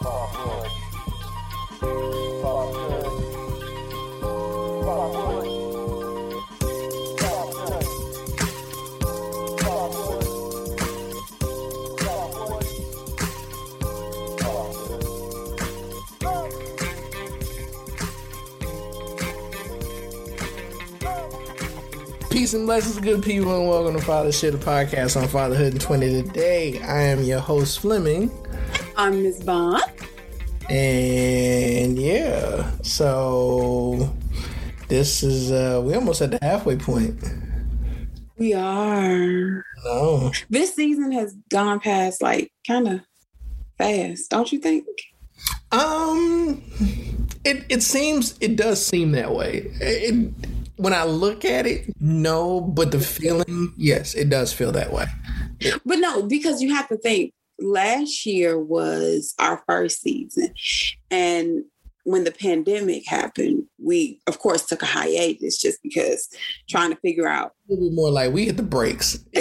Pop Pop Peace and blessings, good people, and welcome to Father Shit, a podcast on fatherhood in 20 today. I am your host, Fleming. I'm Miss Bond. And yeah, so this is, uh, we almost at the halfway point. We are. No. This season has gone past like kind of fast, don't you think? Um, it, it seems, it does seem that way. It, when I look at it, no, but the feeling, yes, it does feel that way. But no, because you have to think last year was our first season. And when the pandemic happened, we of course took a hiatus just because trying to figure out. Bit more like we hit the brakes.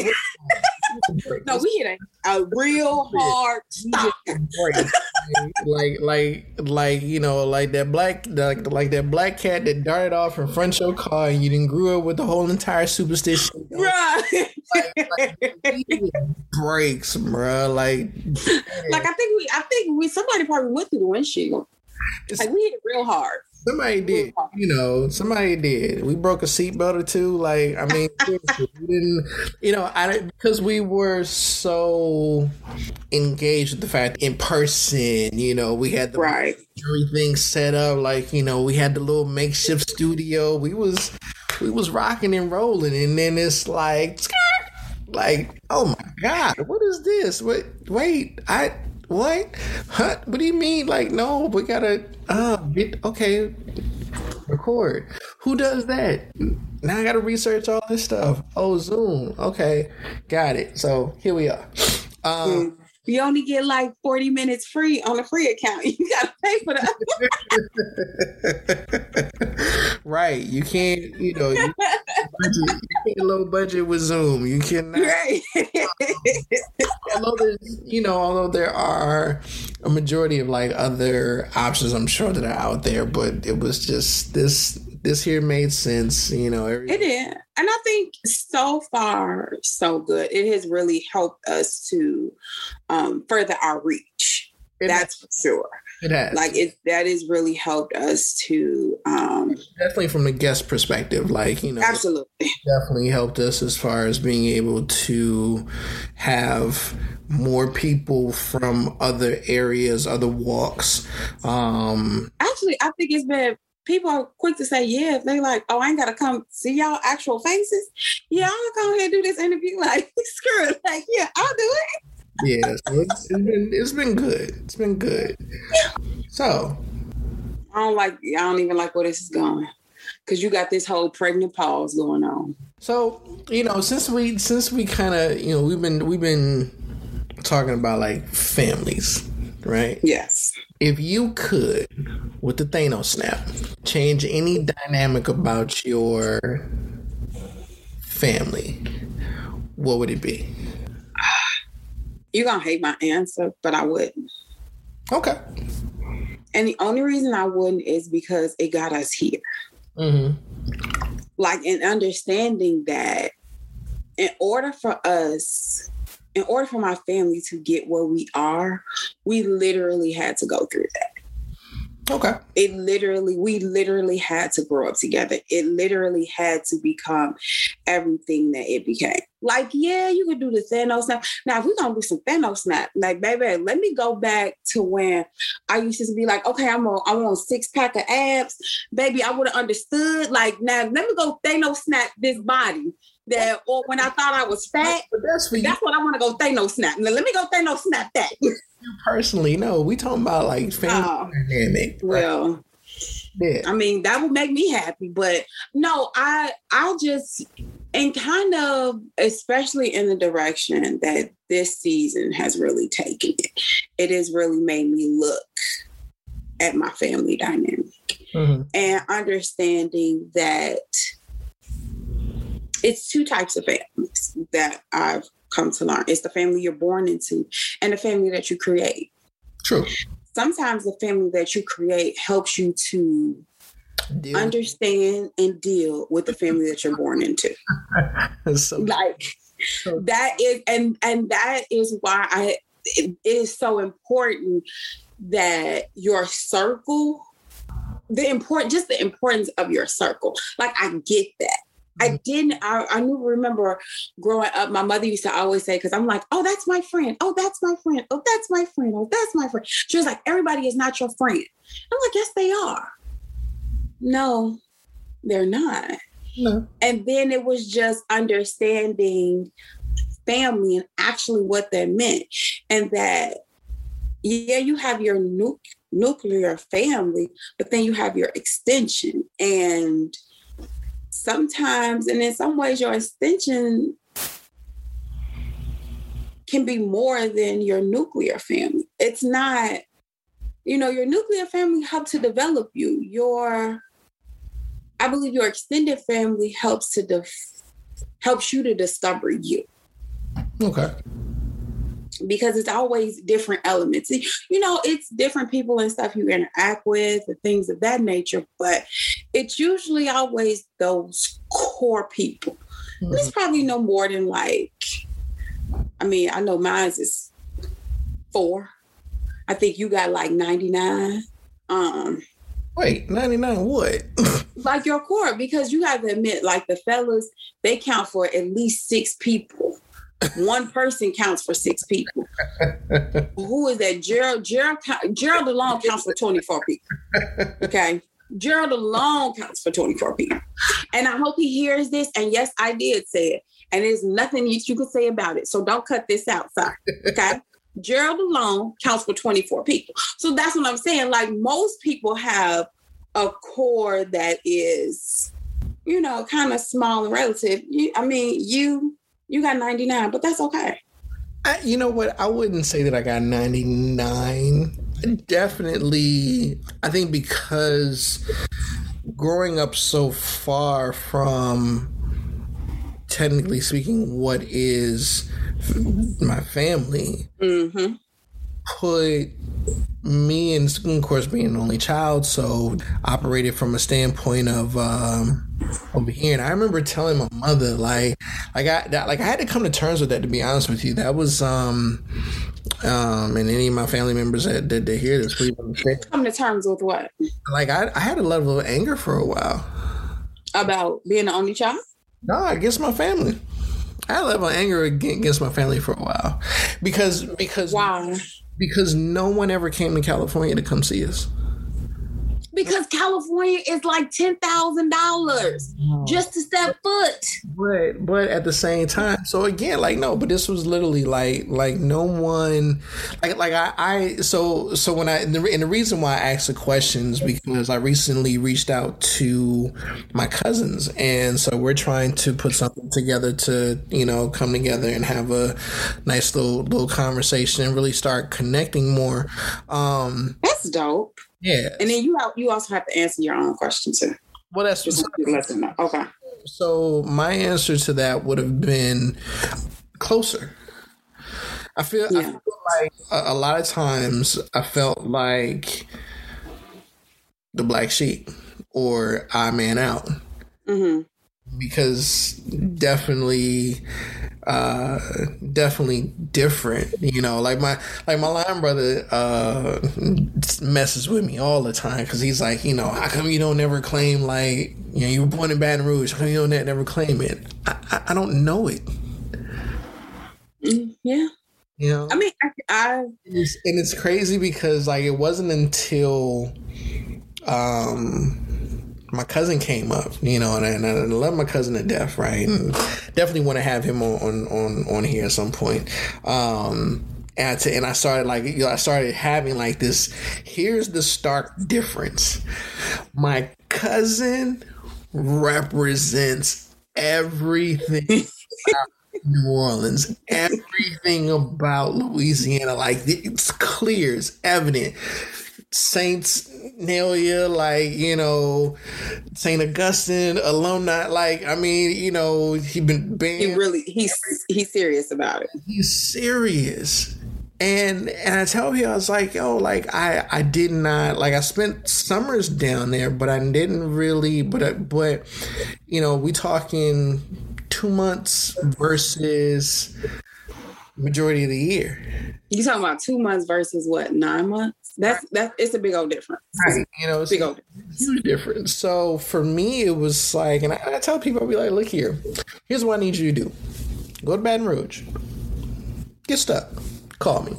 no, we hit a, a real hard stop. like, like, like you know, like that black, like, like that black cat that darted off in front of your car, and you didn't grew up with the whole entire superstition. Right. Like, like, breaks, bro. Like, like I think we, I think we, somebody probably went through the windshield. Like we hit it real hard. Somebody did, you know. Somebody did. We broke a seatbelt or two. Like, I mean, we didn't, you know, I because we were so engaged with the fact in person. You know, we had the right everything set up. Like, you know, we had the little makeshift studio. We was we was rocking and rolling, and then it's like, like, oh my god, what is this? Wait, wait, I what? Huh? What do you mean? Like, no, we gotta, uh, okay, record. Who does that? Now I gotta research all this stuff. Oh, Zoom. Okay, got it. So here we are. Um. You only get like 40 minutes free on a free account. You gotta pay for that. right. You can't, you know, you, budget, you can't low budget with Zoom. You cannot. Right. although there's, you know, although there are a majority of like other options, I'm sure that are out there, but it was just this this here made sense, you know. Every- it did. And I think so far, so good. It has really helped us to um, further our reach. It That's for sure. It has. Like it that has really helped us to um definitely from the guest perspective, like, you know Absolutely. Definitely helped us as far as being able to have more people from other areas, other walks. Um actually I think it's been people are quick to say, yeah, they like, oh, I ain't gotta come see y'all actual faces. Yeah, I'll go ahead and do this interview. Like, screw it. Like, yeah, I'll do it. Yeah, so it's, it's been it's been good. It's been good. So I don't like I don't even like where this is going. Cause you got this whole pregnant pause going on. So, you know, since we since we kinda, you know, we've been we've been talking about like families, right? Yes. If you could, with the Thanos snap, change any dynamic about your family, what would it be? You're gonna hate my answer, but I wouldn't. Okay. And the only reason I wouldn't is because it got us here. Mm-hmm. Like in understanding that in order for us in order for my family to get where we are, we literally had to go through that. Okay. It literally, we literally had to grow up together. It literally had to become everything that it became. Like, yeah, you could do the Thanos snap. Now, if we're gonna do some Thanos snap, like, baby, let me go back to when I used to be like, okay, I'm on, I'm on six pack of abs, baby. I would have understood. Like, now let me go Thanos snap this body that or when I thought I was fat. But that's for That's what I want to go Thanos snap. Now, let me go Thanos snap that. you personally, no, we talking about like family oh, dynamic. Well, yeah. I mean, that would make me happy, but no, I I just and kind of especially in the direction that this season has really taken it. It has really made me look at my family dynamic mm-hmm. and understanding that it's two types of families that I've come to learn. It's the family you're born into and the family that you create. True. Sometimes the family that you create helps you to deal. understand and deal with the family that you're born into. so, like so. that is and and that is why I it, it is so important that your circle the important just the importance of your circle like i get that I mm-hmm. didn't. I, I knew. Remember, growing up, my mother used to always say, "Because I'm like, oh, that's my friend. Oh, that's my friend. Oh, that's my friend. Oh, that's my friend." She was like, "Everybody is not your friend." I'm like, "Yes, they are." No, they're not. No. And then it was just understanding family and actually what that meant, and that yeah, you have your nu- nuclear family, but then you have your extension and sometimes, and in some ways, your extension can be more than your nuclear family. It's not, you know, your nuclear family helps to develop you. Your, I believe your extended family helps to def- helps you to discover you. Okay because it's always different elements. You know, it's different people and stuff you interact with and things of that nature, but it's usually always those core people. Mm-hmm. It's probably no more than like, I mean, I know mine is four. I think you got like 99. Um, Wait, 99 what? like your core, because you have to admit, like the fellas, they count for at least six people one person counts for six people. Who is that? Gerald, Gerald, Gerald alone counts for 24 people. Okay. Gerald alone counts for 24 people. And I hope he hears this. And yes, I did say it. And there's nothing you, you can say about it. So don't cut this out, sir. Okay. Gerald alone counts for 24 people. So that's what I'm saying. Like most people have a core that is, you know, kind of small and relative. You, I mean, you you got 99, but that's okay. I, you know what? I wouldn't say that I got 99. Definitely, I think because growing up so far from technically speaking what is my family mm-hmm. put me and of course being an only child so operated from a standpoint of um, over here and i remember telling my mother like like i that, like i had to come to terms with that to be honest with you. That was um um and any of my family members that that, that hear this please understand come to terms with what? Like I, I had a level of anger for a while. About being the only child? No against my family. I had a level of anger against my family for a while. Because because why? because no one ever came to California to come see us because California is like ten thousand dollars just to step foot. But but at the same time, so again, like no, but this was literally like like no one like like I, I so so when I and the, and the reason why I asked the questions because I recently reached out to my cousins and so we're trying to put something together to you know come together and have a nice little little conversation and really start connecting more. Um That's dope. Yeah. And then you you also have to answer your own question too. Well, that's just let them know. Okay. So my answer to that would have been closer. I feel, yeah. I feel like a, a, lot of times I felt like the black sheep or I man out. Mm-hmm. Because definitely uh, definitely different. You know, like my like my lion brother uh, messes with me all the time because he's like, you know, how come you don't never claim like you know you were born in Baton Rouge? How come you don't never claim it? I, I, I don't know it. Mm, yeah. You know, I mean, I, I and, it's, and it's crazy because like it wasn't until um my cousin came up, you know, and I, and I love my cousin to death, right? And definitely want to have him on on on here at some point. Um, and, to, and I started like you know, I started having like this. Here's the stark difference. My cousin represents everything. New Orleans, everything about Louisiana, like it's clear, it's evident Saints Nelia, like, you know, St. Augustine alumni. Like, I mean, you know, he been banned. He really he's he's serious about it. He's serious. And and I tell you, I was like, yo, like I I did not like I spent summers down there, but I didn't really. But uh, but you know, we talking two months versus majority of the year. You talking about two months versus what nine months? That's that. It's a big old difference. Right. You know, it's big old huge difference. So for me, it was like, and I, I tell people, I'll be like, look here, here's what I need you to do: go to Baton Rouge, get stuck, call me.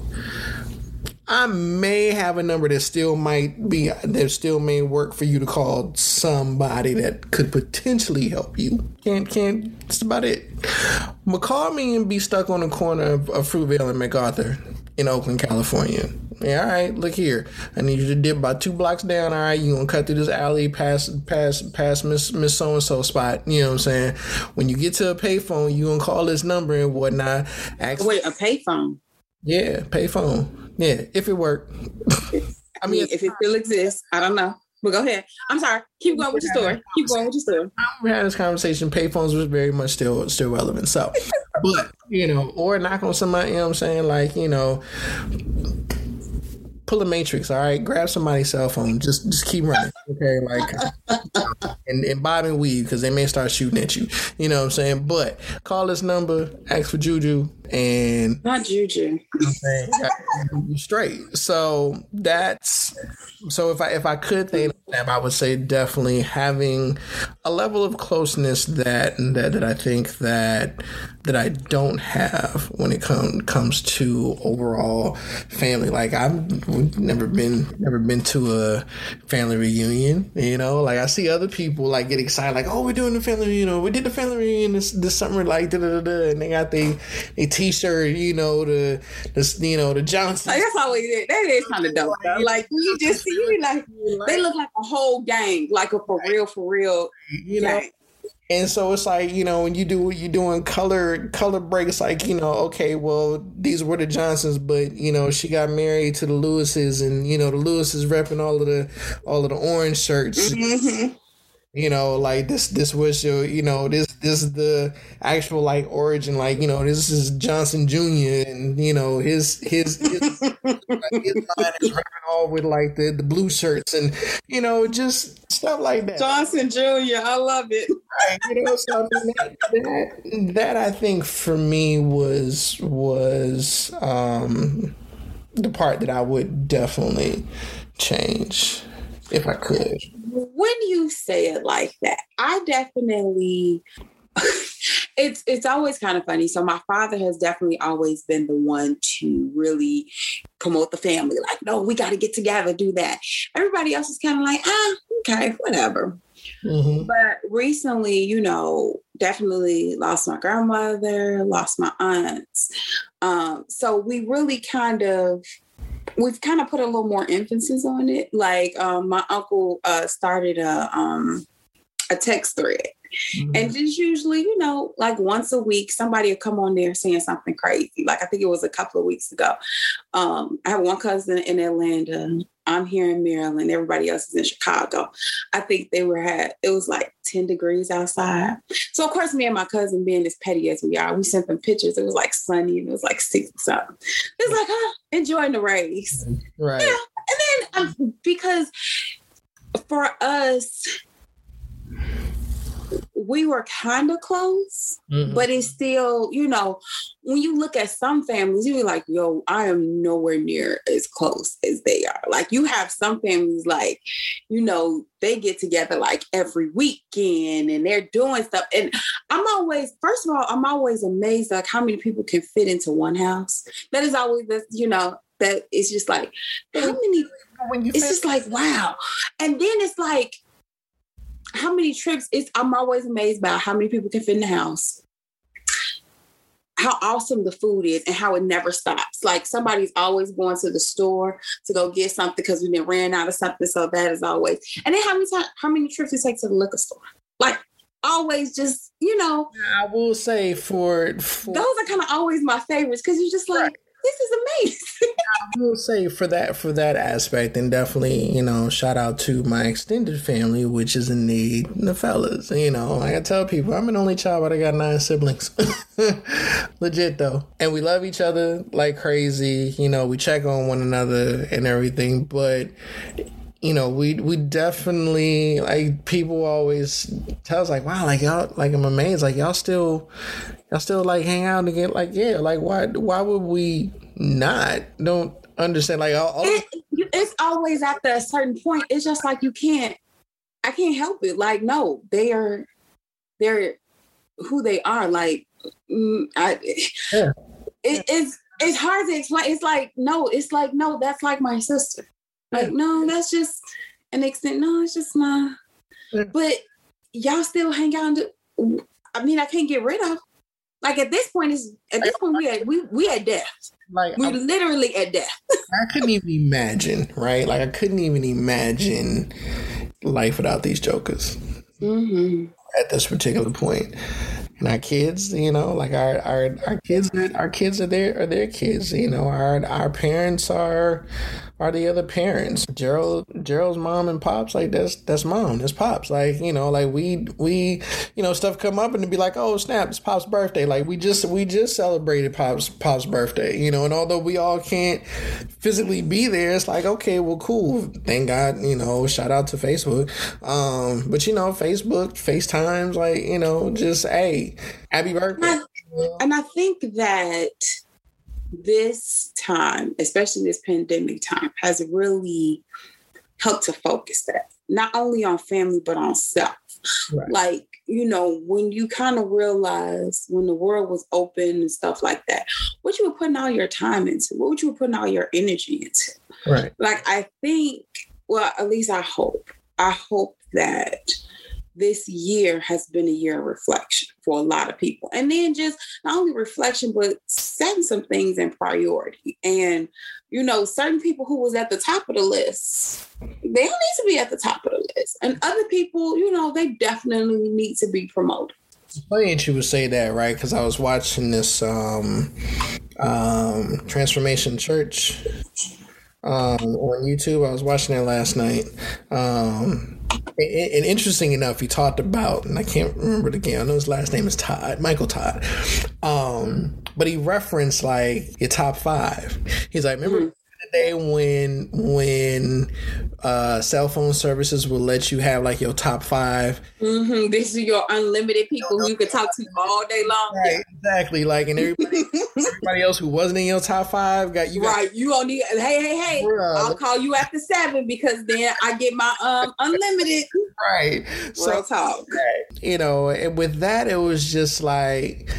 I may have a number that still might be that still may work for you to call somebody that could potentially help you. Can't can't that's about it. But call me and be stuck on the corner of, of Fruitvale and MacArthur in Oakland, California. Yeah, all right, look here. I need you to dip about two blocks down. All right, you gonna cut through this alley past past past Miss Miss So and So spot. You know what I'm saying? When you get to a payphone, you gonna call this number and whatnot. Ask, Wait, a payphone? Yeah, payphone. Yeah, if it worked. I mean, if it still exists, I don't know. But go ahead. I'm sorry. Keep going with your story. Keep going with your story. We had this conversation. Payphones was very much still still relevant. So, but you know, or knock on somebody. You know what I'm saying? Like you know, pull a matrix, all right? Grab somebody's cell phone. Just just keep running. Okay, like and, and bob and weave because they may start shooting at you. You know what I'm saying? But call this number, ask for Juju, and not Juju. You straight. So that's so if I if I could think I would say definitely having a level of closeness that that that I think that that I don't have when it comes comes to overall family. Like I've never been never been to a family reunion. You know, like I see other people like get excited, like oh we're doing the family reunion. We did the family reunion this this summer, like da da da, and they got the a t shirt. You know the the you know the Johnson. Like, that's always it. That is kind of dope. Though. Like you just see you like they look like a whole gang, like a for real for real. You know. Gang. And so it's like, you know, when you do what you're doing color color break, it's like, you know, okay, well, these were the Johnsons, but you know, she got married to the Lewises and you know, the Lewises repping all of the all of the orange shirts. Mm-hmm you know like this this was your you know this this is the actual like origin like you know this is johnson jr and you know his his his, his line is running all with like the the blue shirts and you know just stuff like that. Johnson jr i love it. Right you know so that, that, that i think for me was was um the part that i would definitely change if i could when you say it like that, I definitely it's it's always kind of funny. So my father has definitely always been the one to really promote the family. Like, no, we got to get together, do that. Everybody else is kind of like, ah, okay, whatever. Mm-hmm. But recently, you know, definitely lost my grandmother, lost my aunts. Um, so we really kind of we've kind of put a little more emphasis on it. Like um, my uncle uh, started a um, a text thread. Mm-hmm. And just usually, you know, like once a week, somebody will come on there saying something crazy. Like I think it was a couple of weeks ago. Um, I have one cousin in Atlanta. I'm here in Maryland. Everybody else is in Chicago. I think they were had it was like 10 degrees outside. So of course, me and my cousin being as petty as we are, we sent them pictures. It was like sunny and it was like six something. It's like, huh, enjoying the race. Right. Yeah. And then um, because for us, we were kind of close, mm-hmm. but it's still, you know, when you look at some families, you're like, yo, I am nowhere near as close as they are. Like you have some families like, you know, they get together like every weekend and they're doing stuff. And I'm always, first of all, I'm always amazed like how many people can fit into one house. That is always this, you know, that it's just like, how many when you it's just like wow. And then it's like how many trips is I'm always amazed by how many people can fit in the house. How awesome the food is and how it never stops. Like somebody's always going to the store to go get something because we've been ran out of something. So that is always. And then how many times, how many trips it take to the liquor store? Like always just, you know. I will say for, for those are kind of always my favorites because you're just like, right this is amazing. I will say for that for that aspect, and definitely, you know, shout out to my extended family, which is indeed the fellas. You know, like I tell people, I'm an only child, but I got nine siblings. Legit though, and we love each other like crazy. You know, we check on one another and everything, but you know, we we definitely like people always tell us like, wow, like y'all like I'm amazed, like y'all still y'all still like hang out and get like yeah, like why why would we not? Don't understand like all, all it, it's always after a certain point. It's just like you can't I can't help it. Like no, they are they're who they are. Like mm, I yeah. it, it's it's hard to explain. It's like no, it's like no, that's like my sister. Like, no, that's just an extent. No, it's just my. But y'all still hang out. Do, I mean, I can't get rid of. Like at this point, is at this point we at we we at death. Like we literally at death. I couldn't even imagine, right? Like I couldn't even imagine life without these jokers. Mm-hmm. At this particular point, and our kids, you know, like our our our kids, our kids are their are their kids. You know, our our parents are are the other parents. Gerald Gerald's mom and pops, like that's that's mom, that's pops. Like, you know, like we we you know, stuff come up and to be like, oh snap, it's Pop's birthday. Like we just we just celebrated Pop's Pop's birthday, you know, and although we all can't physically be there, it's like, okay, well cool. Thank God, you know, shout out to Facebook. Um, but you know, Facebook, FaceTimes, like, you know, just hey, happy birthday. And I think that this time, especially this pandemic time, has really helped to focus that not only on family but on self. Right. Like, you know, when you kind of realize when the world was open and stuff like that, what you were putting all your time into, what would you were putting all your energy into? Right. Like, I think, well, at least I hope, I hope that this year has been a year of reflection for a lot of people. And then just not only reflection, but setting some things in priority. And, you know, certain people who was at the top of the list, they don't need to be at the top of the list. And other people, you know, they definitely need to be promoted. It's funny that you would say that, right? Because I was watching this um, um, Transformation Church um, on YouTube. I was watching it last night. Um, and, interesting enough, he talked about, and I can't remember the game. I know his last name is Todd, Michael Todd. Um, but he referenced like your top five. He's like, remember mm-hmm day when when uh, cell phone services will let you have like your top 5 mm-hmm. This is your unlimited people who you can talk to all day long. Right, exactly. Like and everybody, everybody else who wasn't in your top five got you. Got, right, you don't need. Hey, hey, hey! Bruh. I'll call you after seven because then I get my um unlimited. Right. so talk. Right. You know, and with that, it was just like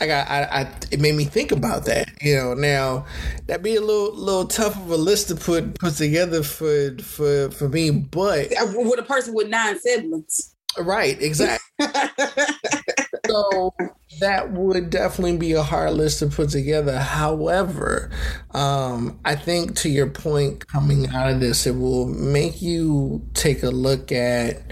I got I, I, it made me think about that. You know, now that'd be a little little tough of a list to put put together for for for me, but with a person with nine siblings. Right, exactly. so that would definitely be a hard list to put together. However, um, I think to your point coming out of this, it will make you take a look at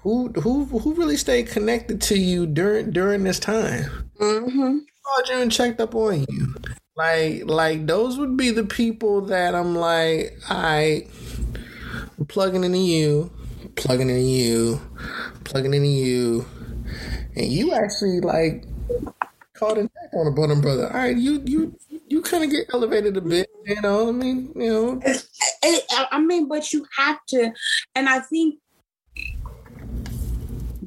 who who who really stayed connected to you during during this time? Mm-hmm. Called you and checked up on you. Like like those would be the people that I'm like, I plugging into you, plugging into you, plugging into you, and you actually like called and checked on a brother brother. All right, you you you kind of get elevated a bit, you know. I mean, you know. I mean, but you have to, and I think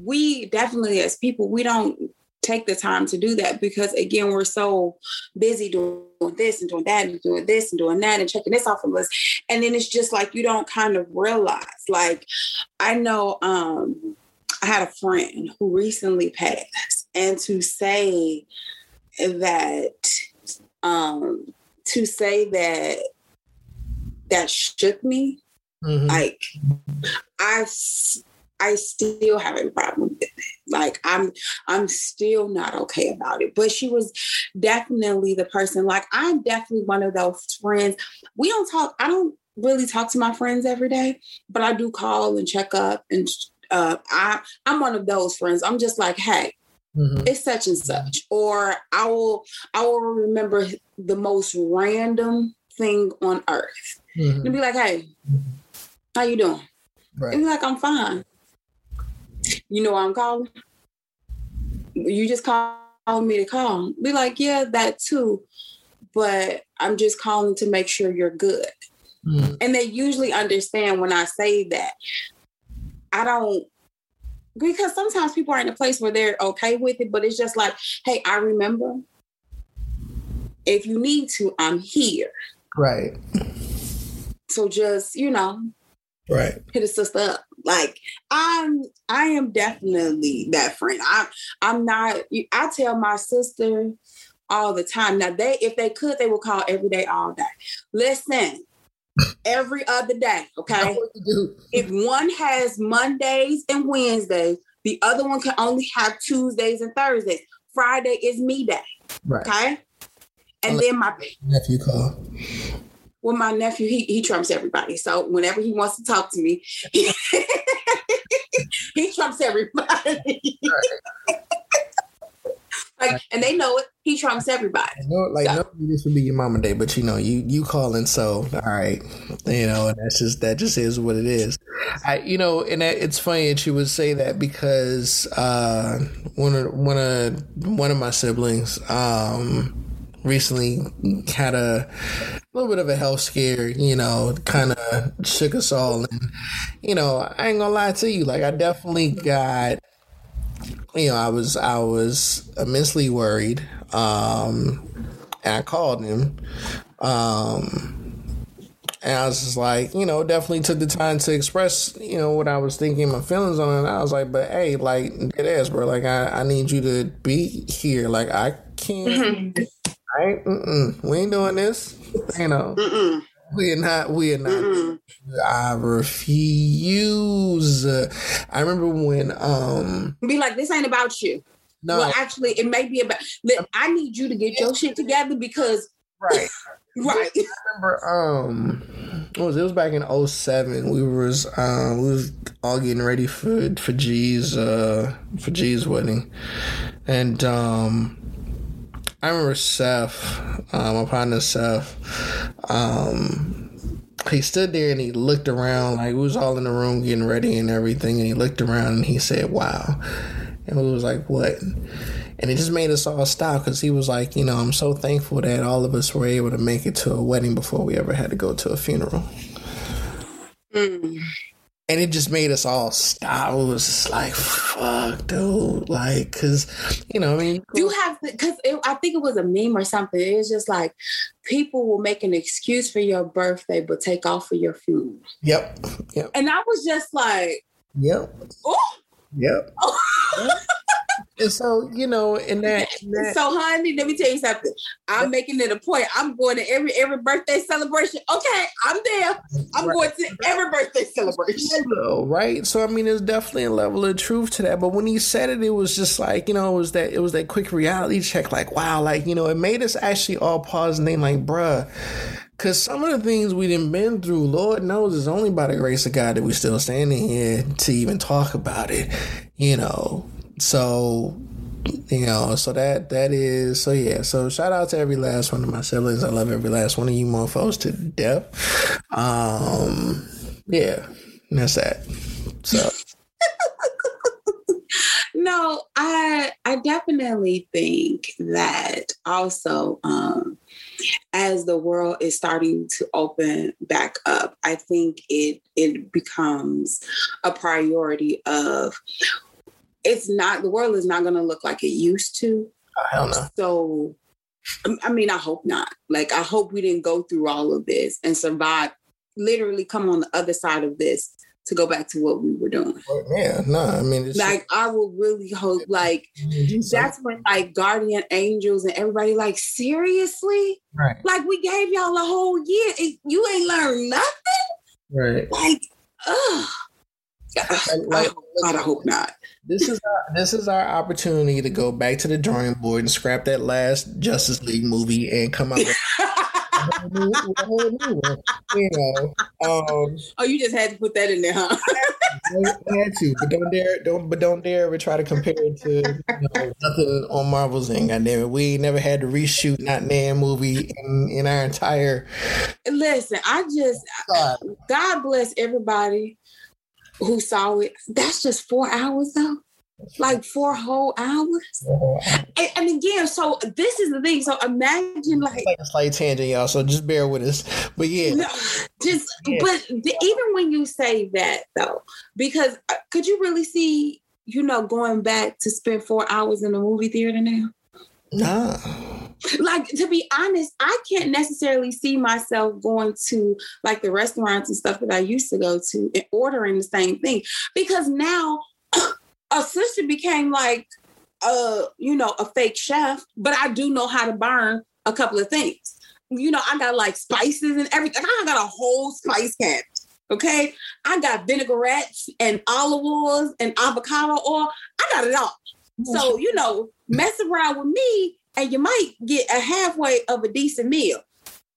we definitely as people we don't take the time to do that because again we're so busy doing this and doing that and doing this and doing that and checking this off the list and then it's just like you don't kind of realize like i know um i had a friend who recently passed and to say that um to say that that shook me mm-hmm. like i I still have a problem with it. Like I'm I'm still not okay about it. But she was definitely the person, like I'm definitely one of those friends. We don't talk, I don't really talk to my friends every day, but I do call and check up and uh, I I'm one of those friends. I'm just like, hey, mm-hmm. it's such and such. Or I will I will remember the most random thing on earth. Mm-hmm. And be like, hey, how you doing? Right. And be like, I'm fine. You know I'm calling? You just called me to call. Be like, yeah, that too. But I'm just calling to make sure you're good. Mm-hmm. And they usually understand when I say that. I don't because sometimes people are in a place where they're okay with it, but it's just like, hey, I remember. If you need to, I'm here. Right. So just, you know, right. Hit a sister up. Like I'm I am definitely that friend. I'm I'm not I tell my sister all the time. Now they if they could, they would call every day, all day. Listen, every other day. Okay. If one has Mondays and Wednesdays, the other one can only have Tuesdays and Thursdays. Friday is me day. Right. Okay. And then my nephew call. Well, my nephew, he he trumps everybody. So whenever he wants to talk to me, he, he trumps everybody. Right. Like, and they know it. He trumps everybody. No, like so. no, this would be your mama day, but you know, you you calling, so all right, you know, and that's just that just is what it is. I, you know, and that, it's funny that you would say that because uh, one of one of one of my siblings, um, recently had a little bit of a health scare, you know, kind of shook us all. And, you know, I ain't gonna lie to you, like, I definitely got you know, I was I was immensely worried. Um, and I called him. Um, and I was just like, you know, definitely took the time to express, you know, what I was thinking, my feelings on it. I was like, but hey, like, it is, bro. Like, I, I need you to be here. Like, I can't. Mm-hmm. I ain't, we ain't doing this. You know. Mm-mm. We are not. We are not. Mm-mm. I refuse. I remember when um be like, this ain't about you. No, well, actually, it may be about. I need you to get your shit together because right, right. I remember um, it was it was back in 07. We was um we was all getting ready for for G's uh for G's wedding, and um I remember Seth, uh, my partner Seth. Um, he stood there and he looked around like we was all in the room getting ready and everything, and he looked around and he said, "Wow," and we was like, "What?" And it just made us all stop because he was like, "You know, I'm so thankful that all of us were able to make it to a wedding before we ever had to go to a funeral." Mm and it just made us all stop. It was just like, fuck, dude. Like, cause, you know, I mean, you have to, cause it, I think it was a meme or something. It was just like people will make an excuse for your birthday, but take off for your food. Yep. Yep. And I was just like, yep. Oh. Yep. Oh. And so, you know, in that, that, So, honey, let me tell you something. I'm making it a point. I'm going to every every birthday celebration. Okay, I'm there. I'm right. going to every birthday celebration. Right. So, I mean, there's definitely a level of truth to that. But when he said it, it was just like, you know, it was that it was that quick reality check. Like, wow, like you know, it made us actually all pause and think, like, bruh. Cause some of the things we didn't been through, Lord knows, it's only by the grace of God that we still standing here to even talk about it. You know, so you know, so that that is so yeah. So shout out to every last one of my siblings. I love every last one of you mofos to death. Um, yeah, that's that. So. no, I I definitely think that also um, as the world is starting to open back up, I think it it becomes a priority of it's not the world is not going to look like it used to. I don't know. So, um, I mean, I hope not. Like, I hope we didn't go through all of this and survive. Literally, come on the other side of this to go back to what we were doing. Oh, yeah, no, I mean, like I will really hope, like mm-hmm. that's when like guardian angels and everybody, like seriously, right? Like we gave y'all a whole year, you ain't learned nothing, right? Like, ugh. Like, I, I hope not. This is our, this is our opportunity to go back to the drawing board and scrap that last Justice League movie and come up with a new, a whole new one. You know. Um, oh, you just had to put that in there, huh? I had to, but don't dare, don't, but don't dare ever try to compare it to you know, nothing on Marvel's end. Goddamn it, we never had to reshoot not damn movie in, in our entire. Listen, I just God. God bless everybody who saw it. That's just four hours though like four whole hours. And, and, again, so this is the thing. So imagine like, like a slight tangent, y'all. So just bear with us. But yeah, no, just yeah. but the, even when you say that though, because uh, could you really see, you know, going back to spend four hours in a movie theater now? Nah. Like to be honest, I can't necessarily see myself going to like the restaurants and stuff that I used to go to and ordering the same thing. Because now a sister became like a you know a fake chef but i do know how to burn a couple of things. You know i got like spices and everything. I got a whole spice cabinet okay? I got vinaigrettes and olive oils and avocado oil. I got it all. So you know mess around with me and you might get a halfway of a decent meal.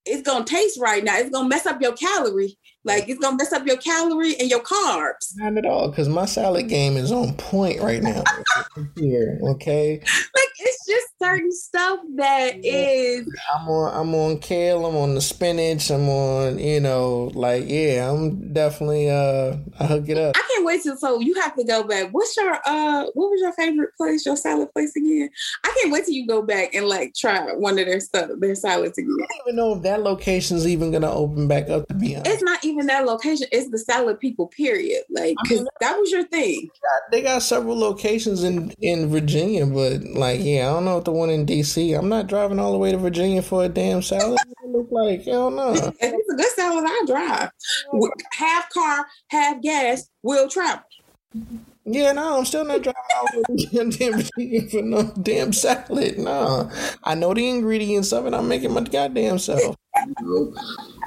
It's gonna taste right now. It's gonna mess up your calorie like it's gonna mess up your calorie and your carbs. Not at all, because my salad game is on point right now. Here, okay. Like it's just certain stuff that yeah. is. I'm on. I'm on kale. I'm on the spinach. I'm on. You know, like yeah, I'm definitely. Uh, I hook it up. I can't wait till. So you have to go back. What's your uh? What was your favorite place? Your salad place again? I can't wait till you go back and like try one of their stuff, their salads again. I don't even know if that location's even gonna open back up. To be honest, it's not even even that location. It's the salad people, period. Like, because I mean, that was your thing. They got several locations in in Virginia, but like, yeah, I don't know if the one in DC. I'm not driving all the way to Virginia for a damn salad. look like hell no. if it's a good salad, I drive. Half car, half gas, will travel. Yeah, no, I'm still not driving all the damn, damn Virginia for no damn salad. No, I know the ingredients of it. I'm making my goddamn self.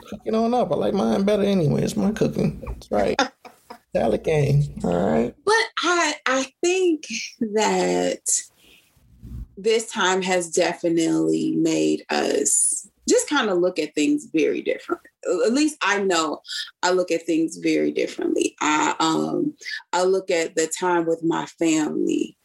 cooking on up. I like mine better anyway. It's my cooking. That's right. Salad game. All right. But I I think that this time has definitely made us just kind of look at things very different. At least I know I look at things very differently. I um I look at the time with my family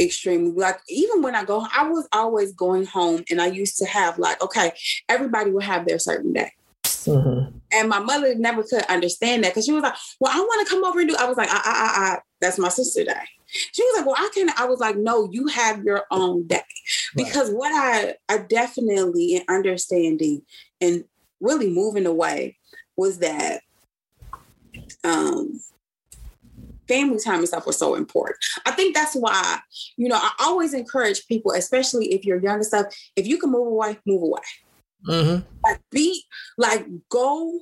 extremely like even when I go, I was always going home and I used to have like, okay, everybody will have their certain day. Mm-hmm. And my mother never could understand that because she was like, Well, I want to come over and do. I was like, I, I, I, that's my sister day. She was like, Well, I can. I was like, No, you have your own day. Because right. what I, I definitely in understanding and really moving away was that um family time and stuff was so important. I think that's why, you know, I always encourage people, especially if you're young and stuff, if you can move away, move away. Mm-hmm. Like be like go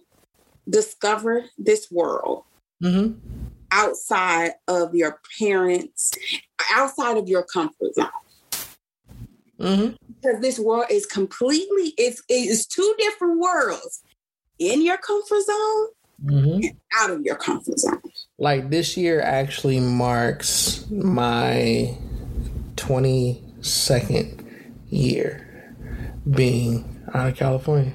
discover this world mm-hmm. Outside of your parents, outside of your comfort zone. Mm-hmm. Because this world is completely it's it's two different worlds in your comfort zone mm-hmm. out of your comfort zone. Like this year actually marks my 22nd year being out of California.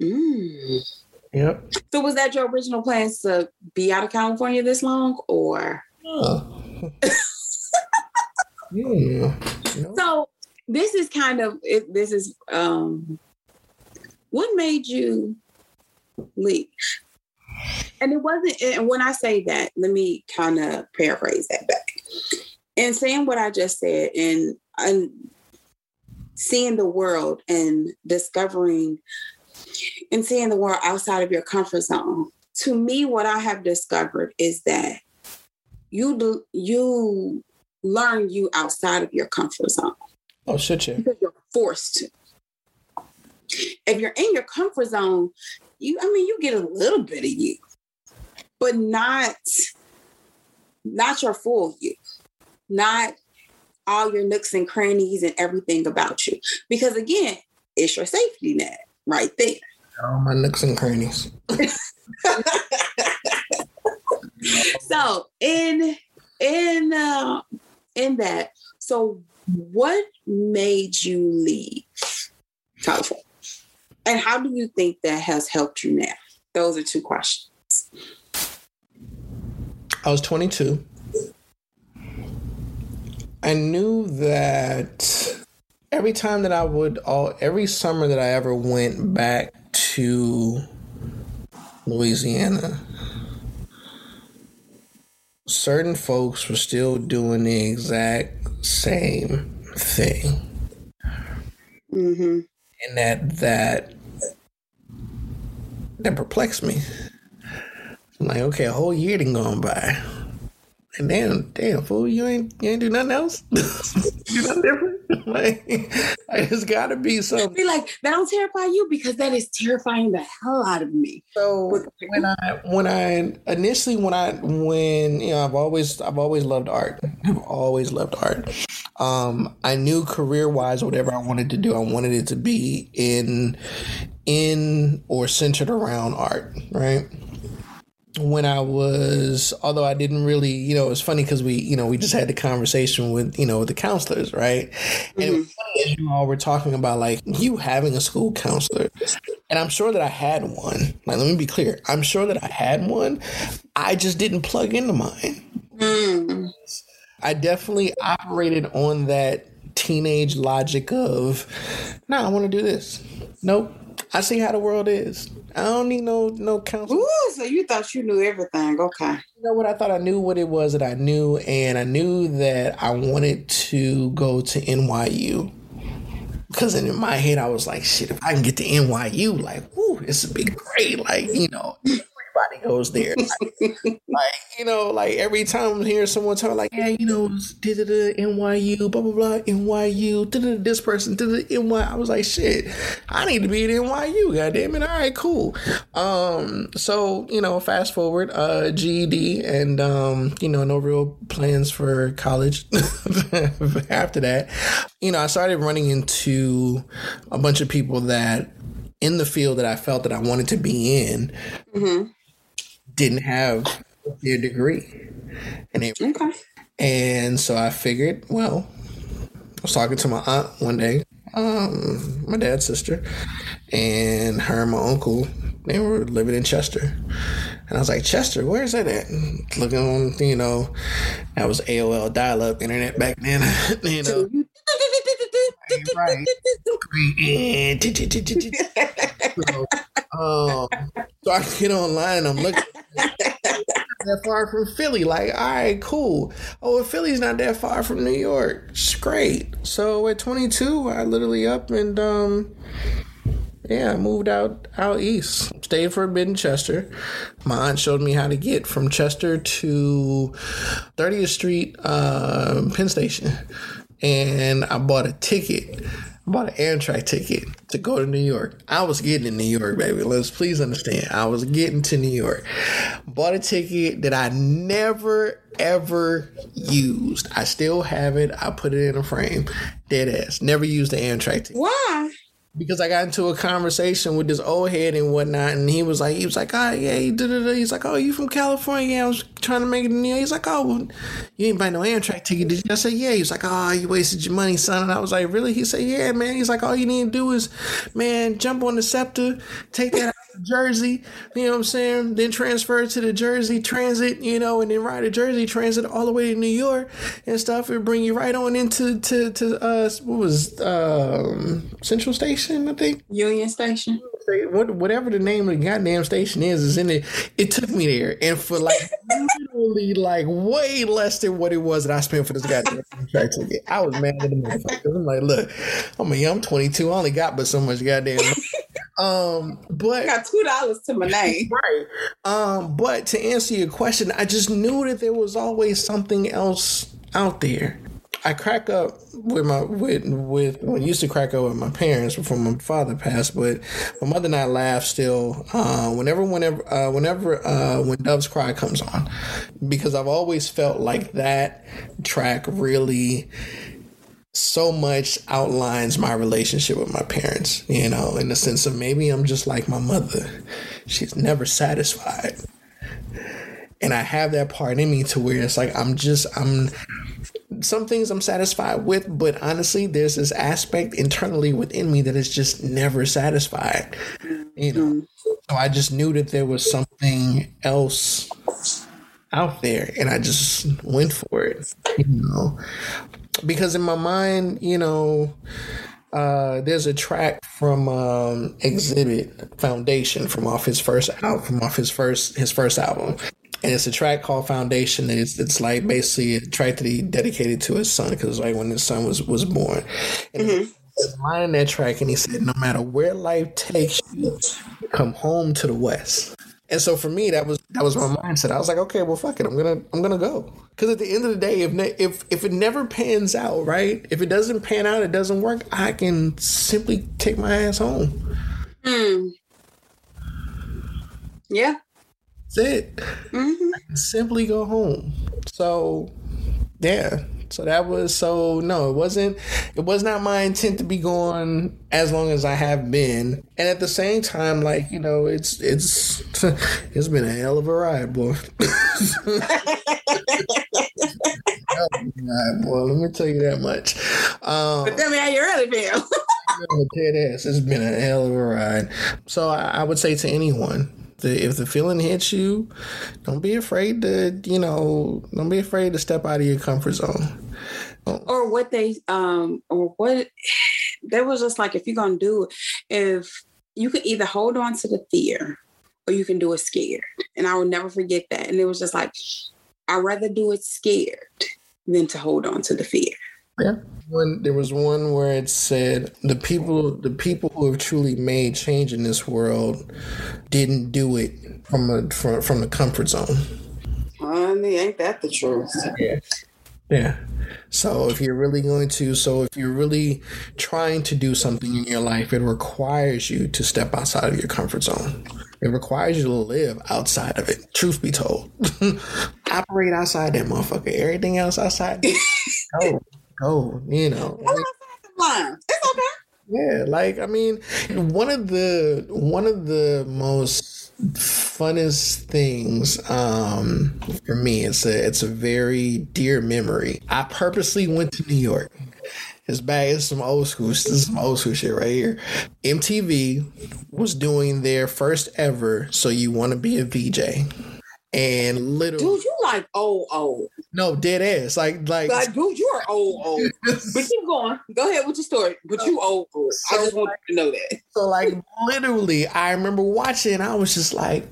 Mm. Yep. So was that your original plans to be out of California this long or? Oh. yeah. So this is kind of it, this is um what made you leave? And it wasn't, and when I say that, let me kind of paraphrase that back. And saying what I just said, and, and seeing the world and discovering and seeing the world outside of your comfort zone. To me, what I have discovered is that you do you learn you outside of your comfort zone. Oh, should you? Because you're forced to. If you're in your comfort zone, you I mean you get a little bit of you, but not not your full you, not all your nooks and crannies and everything about you. Because again, it's your safety net right there. All my nooks and crannies. so in in uh, in that, so what made you leave California? And how do you think that has helped you now? Those are two questions. I was 22. I knew that every time that I would all every summer that I ever went back to Louisiana, certain folks were still doing the exact same thing. Mm-hmm. And that that that perplexed me. I'm like, okay, a whole year didn't gone by. And damn, damn, fool, you ain't you ain't do nothing else. you nothing different. like, I just gotta be something. Be like that don't terrify you because that is terrifying the hell out of me. So when I when I initially when I when you know I've always I've always loved art. I've always loved art. Um, I knew career wise whatever I wanted to do, I wanted it to be in in or centered around art, right? When I was, although I didn't really, you know, it was funny because we, you know, we just had the conversation with, you know, with the counselors, right? Mm-hmm. And it was funny as you all were talking about like you having a school counselor. And I'm sure that I had one. Like, let me be clear. I'm sure that I had one. I just didn't plug into mine. Mm. I definitely operated on that teenage logic of, no, nah, I want to do this. Nope. I see how the world is. I don't need no no counsel. Ooh, so you thought you knew everything? Okay. You know what? I thought I knew what it was that I knew, and I knew that I wanted to go to NYU. Because in my head, I was like, shit, if I can get to NYU, like, whoo, this would be great. Like, you know, everybody goes there. Like, like, you know, like every time I'm hearing someone talk like, yeah, you know, NYU, blah blah blah, NYU, this person, it NY. I was like, shit, I need to be at NYU. God damn it. All right, cool. Um, so you know, fast forward, uh, GED, and um, you know, no real plans for college after that. You know, I started running into a bunch of people that in the field that I felt that I wanted to be in. Mm-hmm didn't have their degree. And they, okay. And so I figured, well, I was talking to my aunt one day, um, my dad's sister, and her and my uncle, they were living in Chester. And I was like, Chester, where's that at? looking on, you know, that was AOL dial up internet back then, you know. right. so, um, so I get online and I'm looking that far from Philly. Like, all right, cool. Oh, well, Philly's not that far from New York. It's great. So at 22, I literally up and um, yeah, I moved out out east. Stayed for a bit in Chester. My aunt showed me how to get from Chester to 30th Street, uh, Penn Station, and I bought a ticket I bought an Amtrak ticket to go to New York. I was getting to New York, baby. Let's please understand. I was getting to New York. Bought a ticket that I never ever used. I still have it. I put it in a frame. Dead ass. Never used the Amtrak ticket. Why? Because I got into a conversation with this old head and whatnot, and he was like, he was like, oh yeah, he's like, oh, you from California? I was trying to make it in New York. He's like, oh, well, you ain't buy no Amtrak ticket, did you? I said, yeah. He was like, oh, you wasted your money, son. And I was like, really? He said, yeah, man. He's like, all you need to do is, man, jump on the SEPTA, take that Jersey, you know what I'm saying? Then transfer to the Jersey Transit, you know, and then ride a Jersey Transit all the way to New York and stuff and bring you right on into to to uh what was um Central Station, I think. Union Station. Whatever the name of the goddamn station is, is in it. It took me there, and for like literally like way less than what it was that I spent for this goddamn track ticket. I was mad at the motherfucker. I'm like, look, I mean, I'm 22. I only got but so much goddamn. Um, but I got two dollars to my name. Right. Um, but to answer your question, I just knew that there was always something else out there. I crack up with my with with when I used to crack up with my parents before my father passed, but my mother and I laugh still uh, whenever whenever uh, whenever uh, when Doves Cry comes on, because I've always felt like that track really so much outlines my relationship with my parents, you know, in the sense of maybe I'm just like my mother. She's never satisfied. And I have that part in me to where it's like I'm just I'm some things I'm satisfied with, but honestly, there's this aspect internally within me that is just never satisfied. You know. Mm-hmm. So I just knew that there was something else out there and I just went for it, you know. Because in my mind, you know, uh, there's a track from um, Xzibit Foundation from off his first album, from off his first his first album, and it's a track called Foundation. And it's it's like basically a track that he dedicated to his son because like when his son was was born. And mm-hmm. in that track, and he said, "No matter where life takes you, come home to the West." And so for me, that was that was my mindset. I was like, okay, well, fuck it, I'm gonna I'm gonna go. Because at the end of the day, if ne- if if it never pans out, right? If it doesn't pan out, it doesn't work. I can simply take my ass home. Hmm. Yeah. That's it. Mm-hmm. I can simply go home. So, yeah, so that was so no, it wasn't it was not my intent to be going as long as I have been. And at the same time, like, you know, it's it's it's been a hell of a ride, boy. Well, let me tell you that much. Um, but tell me how you really feel. dead ass. It's been a hell of a ride. So I, I would say to anyone, the if the feeling hits you, don't be afraid to you know don't be afraid to step out of your comfort zone. Or what they um or what that was just like if you're gonna do if you can either hold on to the fear or you can do it scared. And I will never forget that. And it was just like I'd rather do it scared than to hold on to the fear. Yeah. When there was one where it said the people the people who have truly made change in this world didn't do it from a from, from the comfort zone. Honey, ain't that the truth? Yeah. Yeah. So if you're really going to, so if you're really trying to do something in your life, it requires you to step outside of your comfort zone. It requires you to live outside of it. Truth be told, operate outside that motherfucker. Everything else outside, go go, you know. It's okay. Yeah, like I mean, one of the one of the most funnest things um, for me it's a it's a very dear memory. I purposely went to New York. It's bad. It's some old school. This is some old school shit right here. MTV was doing their first ever. So you want to be a VJ? And literally, dude, you like old old. No, dead ass. Like like, like dude, you are old old. but keep going. Go ahead with your story. But you old old. So, I just want to know that. So like literally, I remember watching. I was just like,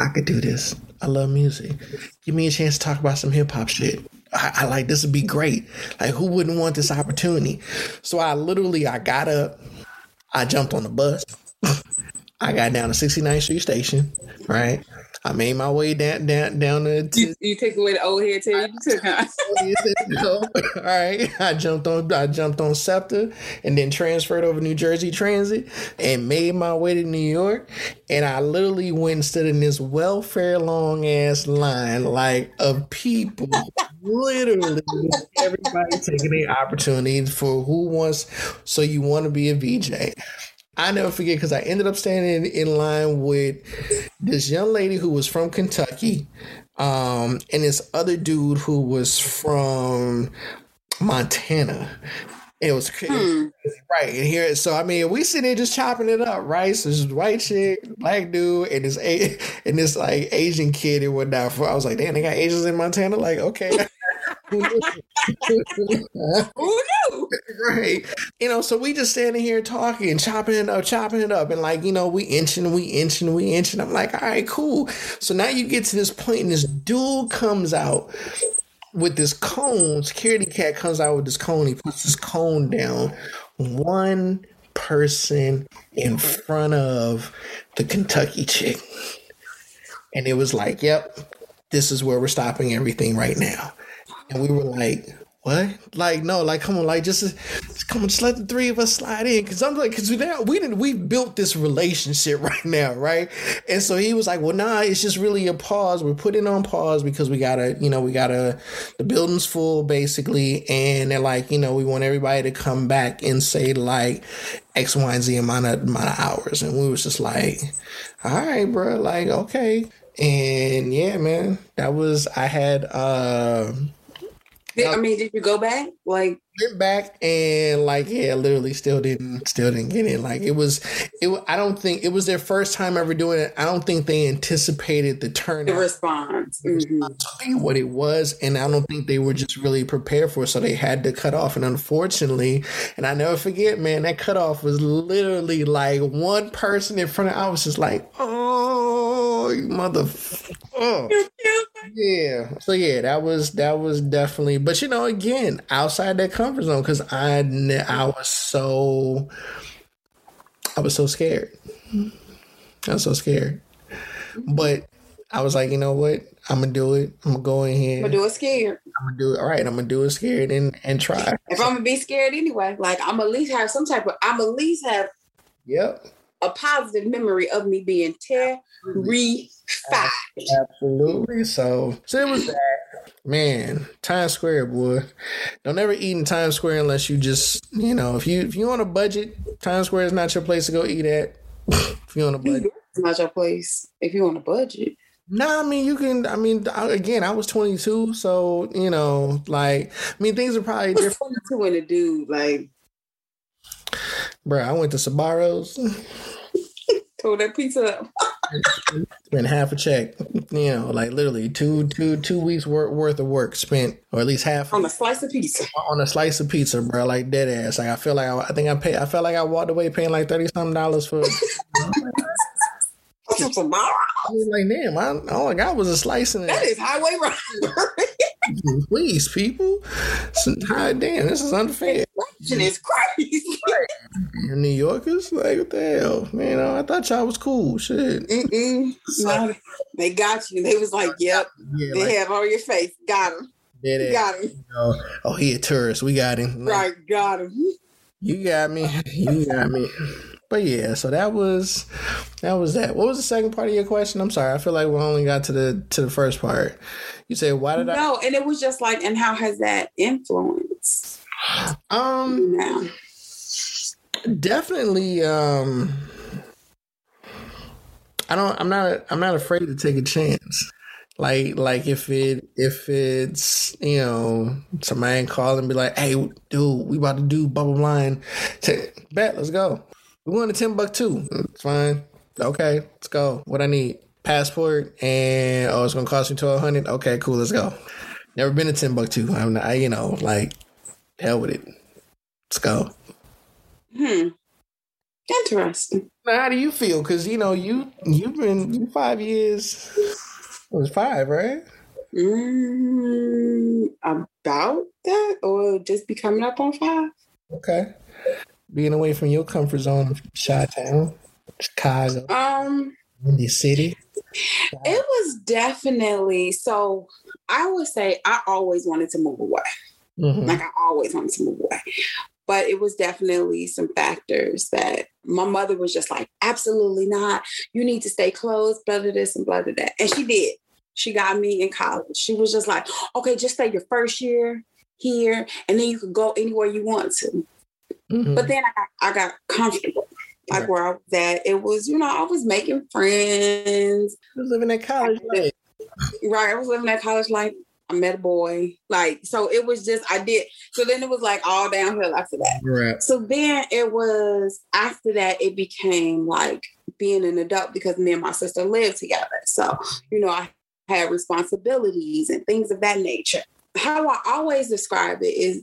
I could do this. I love music. Give me a chance to talk about some hip hop shit. I, I like this would be great. Like who wouldn't want this opportunity? So I literally I got up, I jumped on the bus, I got down to 69th Street Station, right? I made my way down down down to. You, you take away the old head tail you took, huh? All right, I jumped on I jumped on SEPTA and then transferred over New Jersey Transit and made my way to New York. And I literally went and stood in this welfare long ass line like of people, literally everybody taking their opportunities for who wants. So you want to be a VJ? I never forget because I ended up standing in line with this young lady who was from Kentucky, um, and this other dude who was from Montana. It was, hmm. right and here. So I mean, we sitting there just chopping it up, right? So this is white chick, black dude, and this and this like Asian kid and whatnot. I was like, damn, they got Asians in Montana. Like, okay. Who knew? Right. You know, so we just standing here talking, chopping it up, chopping it up, and like, you know, we inching, we inching, we inching. I'm like, all right, cool. So now you get to this point, and this dude comes out with this cone. Security cat comes out with this cone. He puts this cone down. One person in front of the Kentucky chick. And it was like, yep, this is where we're stopping everything right now. And we were like, what? Like, no, like, come on, like, just, just come on, just let the three of us slide in. Cause I'm like, cause we now we didn't, we built this relationship right now, right? And so he was like, well, nah, it's just really a pause. We're putting on pause because we gotta, you know, we gotta, the building's full basically. And they're like, you know, we want everybody to come back and say like X, Y, and Z amount of, amount of hours. And we was just like, all right, bro, like, okay. And yeah, man, that was, I had, uh, I mean, did you go back? Like went back and like yeah, literally still didn't still didn't get in. Like it was it. I don't think it was their first time ever doing it. I don't think they anticipated the turn The response. Mm-hmm. What it was, and I don't think they were just really prepared for it, so they had to cut off. And unfortunately, and I never forget, man, that cutoff was literally like one person in front of. I was just like, oh, you mother. Oh. Yeah. So yeah, that was that was definitely. But you know, again, outside that comfort zone because I I was so I was so scared. I was so scared. But I was like, you know what? I'm gonna do it. I'm gonna go in here. I'm gonna do it scared. I'm gonna do it. All right, I'm gonna do it scared and and try. If I'm gonna be scared anyway, like I'm at least have some type of. I'm at least have. Yep. A positive memory of me being terrified. Absolutely. So, so it was that. Man, Times Square, boy. Don't ever eat in Times Square unless you just, you know, if you if you on a budget, Times Square is not your place to go eat at. if you on a budget, it's not your place. If you on a budget. No, nah, I mean you can. I mean, again, I was 22, so you know, like, I mean, things are probably different. 22 when a dude, like, bro, I went to Sbarro's. Tore that pizza up. spent half a check, you know, like literally two, two, two weeks worth worth of work spent, or at least half on a slice of pizza. On a slice of pizza, bro, like dead ass. Like I feel like I, I think I paid. I felt like I walked away paying like thirty something dollars for. tomorrow. I was like, damn, I, all I got was a slice in it. That is highway robbery. Please, people. So, damn, this is unfair. Inflation is crazy. You're New Yorkers? Like, what the hell? Man, I thought y'all was cool. Shit. No, they got you. They was like, yep. Yeah, they like, have on your face. Got him. Yeah, got him. You know, oh, he a tourist. We got him. Right, got him. You got me. You got me. But yeah, so that was that was that. What was the second part of your question? I'm sorry. I feel like we only got to the to the first part. You say why did no, I No, and it was just like and how has that influenced um now? Definitely um I don't I'm not I'm not afraid to take a chance. Like like if it if it's you know somebody call and be like, hey dude, we about to do bubble line. Bet, let's go. We going to Timbuktu. It's fine. Okay, let's go. What I need? Passport and oh, it's gonna cost me twelve hundred. Okay, cool. Let's go. Never been to Timbuktu. I'm not, I, you know, like hell with it. Let's go. Hmm. Interesting. Now, how do you feel? Because you know you you've been five years. It was five, right? Mm, about that, or just be coming up on five. Okay being away from your comfort zone of Chi Town, Chicago, um, Windy City? It was definitely so. I would say I always wanted to move away. Mm-hmm. Like I always wanted to move away. But it was definitely some factors that my mother was just like, absolutely not. You need to stay close, blah, blah, this and blah, blah, that. And she did. She got me in college. She was just like, okay, just stay your first year here, and then you can go anywhere you want to. Mm-hmm. But then I got, I got comfortable. Like where I was at, it was, you know, I was making friends. I was living that college life. Right. I was living that college life. I met a boy. Like, so it was just, I did. So then it was like all downhill after that. Right. So then it was, after that, it became like being an adult because me and my sister lived together. So, you know, I had responsibilities and things of that nature. How I always describe it is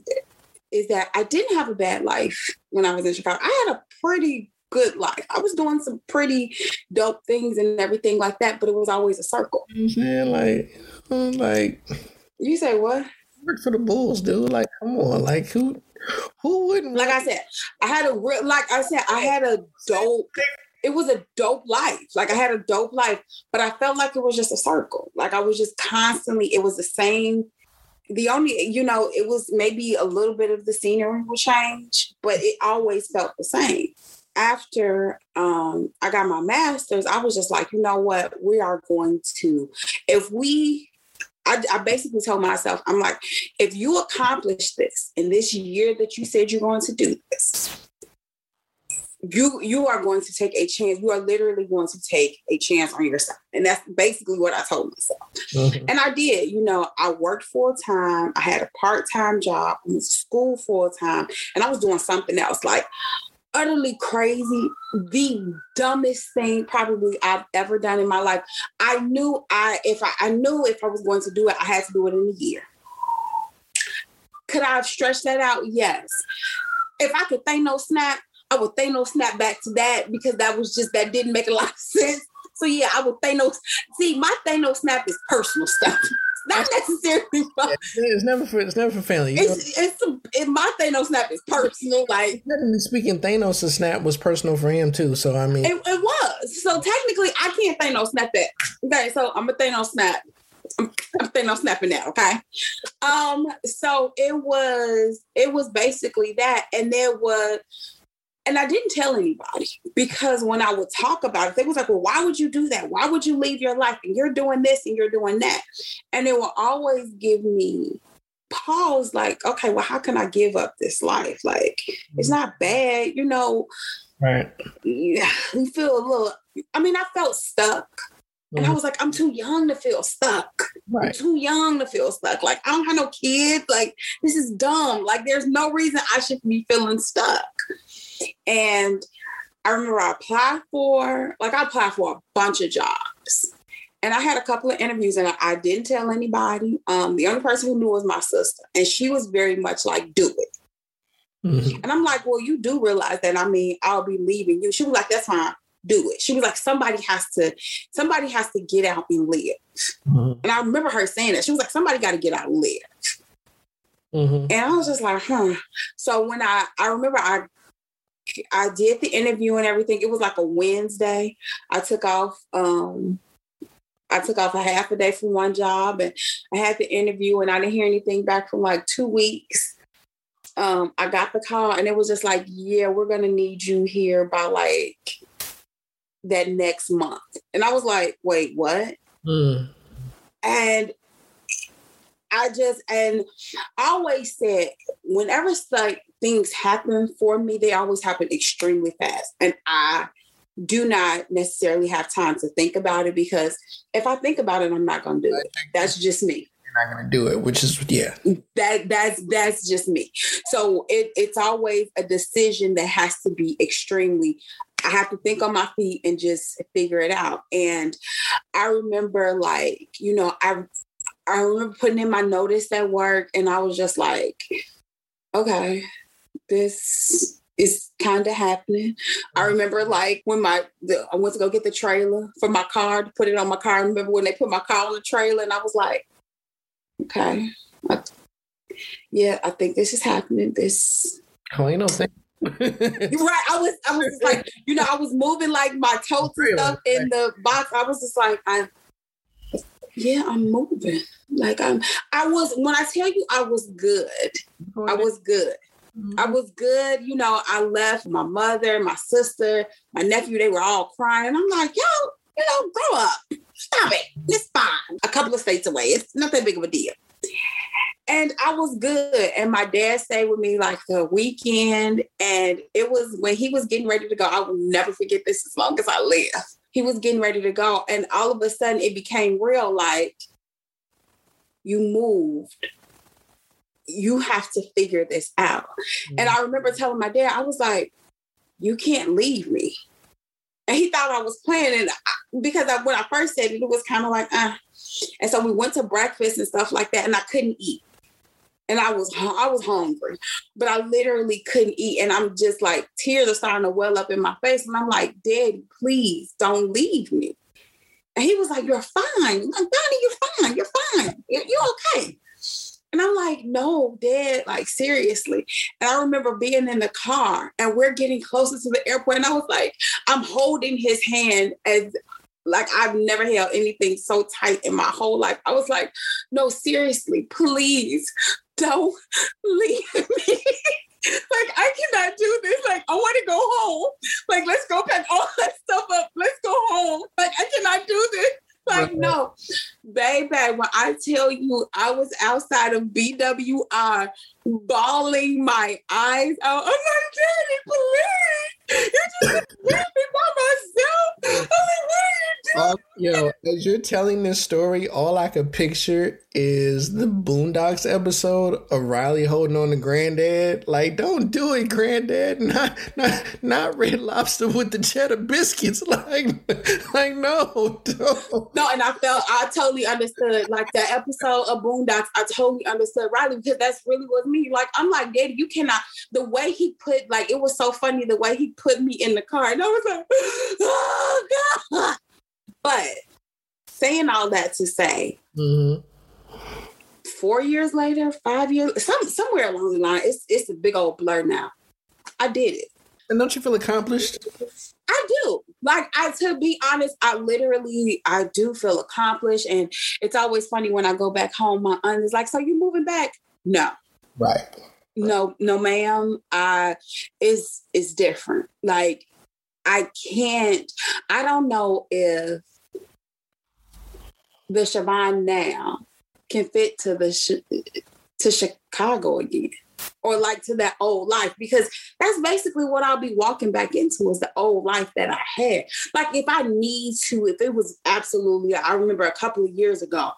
is that I didn't have a bad life when I was in Chicago. I had a pretty good life. I was doing some pretty dope things and everything like that, but it was always a circle. You know saying like, uh, like you say what? Work for the Bulls, dude. Like, come on, like who? Who wouldn't? Like I said, I had a real, like I said, I had a dope. It was a dope life. Like I had a dope life, but I felt like it was just a circle. Like I was just constantly. It was the same the only you know it was maybe a little bit of the scenery will change but it always felt the same. After um, i got my master's i was just like you know what? We are going to if we I, I, basically told myself, I'm like, if you accomplish this in this year that you said you're going to do this, you you are going to take a chance. You are literally going to take a chance on yourself, and that's basically what I told myself. Mm-hmm. And I did. You know, I worked full time. I had a part time job. I to school full time, and I was doing something else like utterly crazy, the dumbest thing probably I've ever done in my life. I knew I if I, I knew if I was going to do it, I had to do it in a year. Could I have stretched that out? Yes. If I could Thanos snap, I would Thanos snap back to that because that was just that didn't make a lot of sense. So yeah, I would Thanos. See, my Thanos snap is personal stuff. Not necessarily. It's never for it's never for family. It's it's a, it, my Thanos snap is personal. Like speaking, Thanos' snap was personal for him too. So I mean, it, it was. So technically, I can't Thanos snap that. Okay, so I'm a Thanos snap. I'm, I'm Thanos snapping that. Okay. Um. So it was it was basically that, and there was and I didn't tell anybody because when I would talk about it, they was like, well, why would you do that? Why would you leave your life? And you're doing this and you're doing that. And it will always give me pause, like, okay, well, how can I give up this life? Like, it's mm-hmm. not bad, you know. Right. Yeah, you feel a little, I mean, I felt stuck. And I mm-hmm. was like, I'm too young to feel stuck. Right. I'm too young to feel stuck. Like, I don't have no kids. Like, this is dumb. Like, there's no reason I should be feeling stuck. And I remember I applied for, like, I applied for a bunch of jobs. And I had a couple of interviews and I didn't tell anybody. Um, the only person who knew was my sister. And she was very much like, do it. Mm-hmm. And I'm like, well, you do realize that. I mean, I'll be leaving you. She was like, that's fine. Do it. She was like, somebody has to, somebody has to get out and live. Mm-hmm. And I remember her saying that. She was like, somebody got to get out and live. Mm-hmm. And I was just like, huh. So when I, I remember I I did the interview and everything. It was like a Wednesday. I took off um I took off a half a day from one job and I had the interview and I didn't hear anything back from like two weeks. Um, I got the call and it was just like, yeah, we're gonna need you here by like that next month. And I was like, wait, what? Mm. And I just and I always said whenever like things happen for me, they always happen extremely fast. And I do not necessarily have time to think about it because if I think about it, I'm not gonna do it. That's just me. You're not gonna do it, which is yeah. That that's that's just me. So it, it's always a decision that has to be extremely I have to think on my feet and just figure it out. And I remember like, you know, I I remember putting in my notice at work and I was just like, okay, this is kind of happening. I remember like when my the, I went to go get the trailer for my car to put it on my car. I remember when they put my car on the trailer and I was like, okay, I, yeah, I think this is happening. This oh, thing. right. I was I was like, you know, I was moving like my totes and stuff in the box. I was just like, I yeah, I'm moving. Like I'm I was when I tell you I was good. I was good. Mm-hmm. I was good. You know, I left my mother, my sister, my nephew, they were all crying. And I'm like, yo, you know, grow up. Stop it. It's fine. A couple of states away. It's not that big of a deal. And I was good. And my dad stayed with me like the weekend. And it was when he was getting ready to go. I will never forget this as long as I live he was getting ready to go. And all of a sudden it became real like, you moved. You have to figure this out. Mm-hmm. And I remember telling my dad, I was like, you can't leave me. And he thought I was playing. And I, because I, when I first said it, it was kind of like. Uh. And so we went to breakfast and stuff like that, and I couldn't eat and I was I was hungry, but I literally couldn't eat, and I'm just like tears are starting to well up in my face, and I'm like, Daddy, please don't leave me. And he was like, You're fine, I'm like, Donnie, you're fine, you're fine, you're, you're okay. And I'm like, no, dad, like seriously. And I remember being in the car and we're getting closer to the airport. And I was like, I'm holding his hand as like I've never held anything so tight in my whole life. I was like, no, seriously, please don't leave me. like I cannot do this. Like I want to go home. Like let's go pack all that stuff up. Let's go home. Like I cannot do this. Like no, baby. When I tell you, I was outside of BWI, bawling my eyes out. I'm like, Daddy, please. you just leave me by myself. I was like, what are you doing? All, yo, as you're telling this story, all I could picture is the Boondocks episode of Riley holding on to Granddad. Like, don't do it, Granddad. Not, not, not Red Lobster with the cheddar biscuits. Like, like no, don't. No, and I felt I totally understood. Like that episode of Boondocks, I totally understood Riley because that's really was me. Like I'm like, Daddy, you cannot. The way he put, like, it was so funny the way he put me in the car, and I was like, oh god. But saying all that to say, Mhm. four years later, five years, some somewhere along the line, it's it's a big old blur now. I did it. And don't you feel accomplished? I do. Like I to be honest, I literally I do feel accomplished. And it's always funny when I go back home, my aunt is like, So you moving back? No. Right. No, no, ma'am. I it's it's different. Like I can't, I don't know if the Siobhan now can fit to the to Chicago again. Or like to that old life, because that's basically what I'll be walking back into is the old life that I had. Like if I need to, if it was absolutely, I remember a couple of years ago,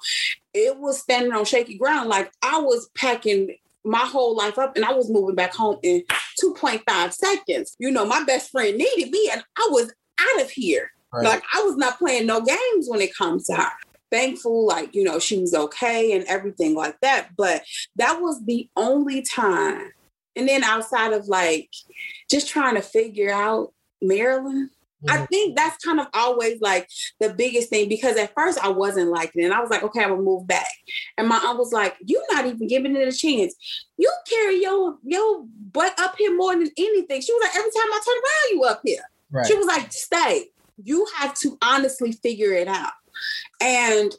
it was standing on shaky ground. Like I was packing my whole life up and I was moving back home in 2.5 seconds. You know, my best friend needed me and I was out of here. Right. Like I was not playing no games when it comes to her. Thankful, like, you know, she was okay and everything like that. But that was the only time. And then outside of like just trying to figure out Maryland, I Mhm. think that's kind of always like the biggest thing because at first I wasn't liking it. And I was like, okay, I'm gonna move back. And my aunt was like, You're not even giving it a chance. You carry your your butt up here more than anything. She was like, every time I turn around, you up here. Right. She was like, stay. You have to honestly figure it out. And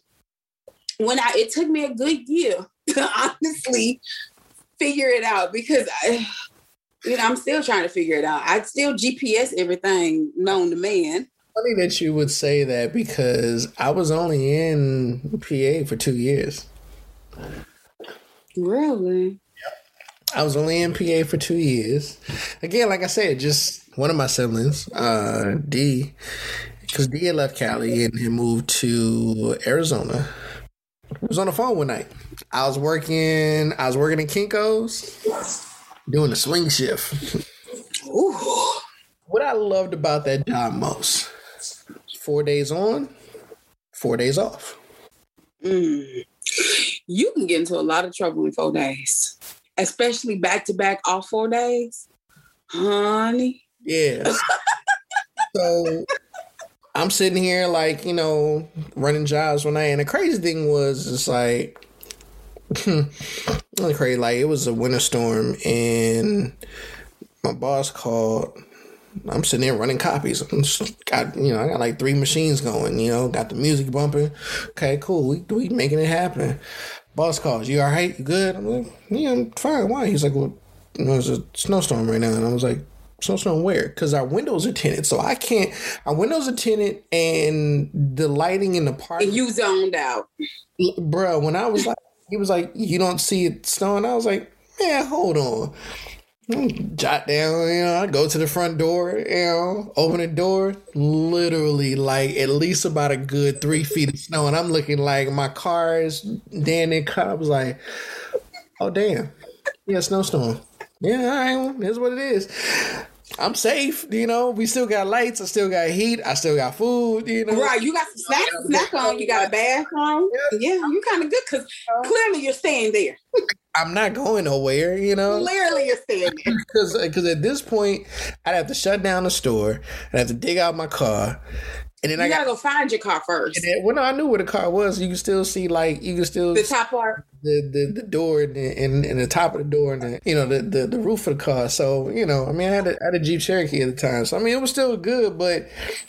when I it took me a good year to honestly figure it out because I you know, I'm still trying to figure it out. I still GPS everything known to man. Funny that you would say that because I was only in PA for two years. Really? I was only in PA for two years. Again, like I said, just one of my siblings, uh, D, because D had left Cali and he moved to Arizona. I was on the phone one night. I was working. I was working in Kinkos, doing a swing shift. Ooh. What I loved about that job most: four days on, four days off. Mm. You can get into a lot of trouble in four days, especially back to back all four days. Honey. Yeah. so I'm sitting here like, you know, running jobs one night. And the crazy thing was it's like crazy. Like it was a winter storm and my boss called. I'm sitting there running copies. Got you know, I got like three machines going, you know, got the music bumping. Okay, cool. We we making it happen. Boss calls, you all right? You good? I'm like, yeah, I'm fine. Why? He's like, well, there's a snowstorm right now. And I was like, snowstorm where? Because our windows are tinted. So I can't, our windows are tinted and the lighting in the park. And you zoned out. Bro, when I was like, he was like, you don't see it snowing. I was like, man, hold on. Hmm, jot down, you know, I go to the front door, you know, open the door, literally like at least about a good three feet of snow. And I'm looking like my car is damn near cut. I was like, oh, damn. Yeah, snowstorm. Yeah, all right, well, here's what it is. I'm safe, you know. We still got lights. I still got heat. I still got food, you know. Right, you got some snacks, snack on. You got a bathroom. Yeah, you kind of good because clearly you're staying there. I'm not going nowhere, you know. Clearly you're staying there. Because because at this point, I'd have to shut down the store. I'd have to dig out my car, and then I You got. gotta go find your car first. And then, well, no, I knew where the car was. You can still see, like, you can still The top part. the the, the door and, the, and and the top of the door and the, you know the, the the roof of the car. So you know, I mean, I had a, I had a Jeep Cherokee at the time, so I mean, it was still good. But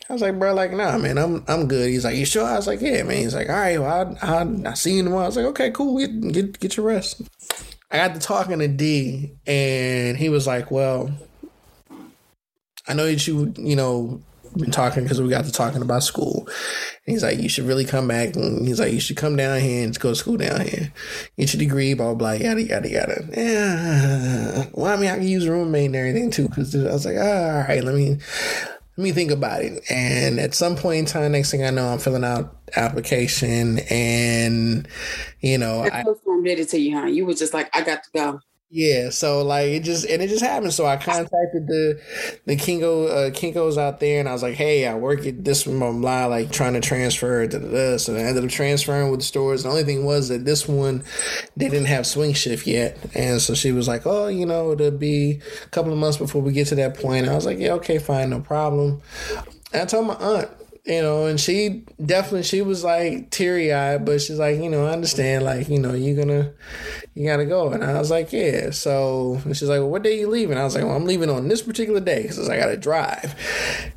I was like, bro, like, nah, man, I'm I'm good. He's like, you sure? I was like, yeah, man. He's like, all right, well, I I, I see you tomorrow. I was like, okay, cool. Get get get your rest. I got to talking to D, and he was like, well, I know that you you know been talking because we got to talking about school. And he's like, you should really come back. And he's like, you should come down here and go to school down here. Get your degree, blah, blah, yada, yada, yada. Yeah. Well, I mean, I can use roommate and everything too. Cause I was like, oh, all right, let me, let me think about it. And at some point in time, next thing I know, I'm filling out application and, you know, I, I did it to you, huh? You were just like, I got to go. Yeah, so like it just and it just happened. So I contacted the the Kinko uh, Kinkos out there, and I was like, "Hey, I work at this one, blah blah, like trying to transfer." Da, da, da. So I ended up transferring with the stores. The only thing was that this one they didn't have swing shift yet, and so she was like, "Oh, you know, it'll be a couple of months before we get to that point." And I was like, "Yeah, okay, fine, no problem." And I told my aunt, you know, and she definitely she was like teary eyed, but she's like, you know, I understand, like, you know, you're gonna you gotta go, and I was like, yeah. So she's like, well, what day you leaving? I was like, well, I'm leaving on this particular day because I gotta drive.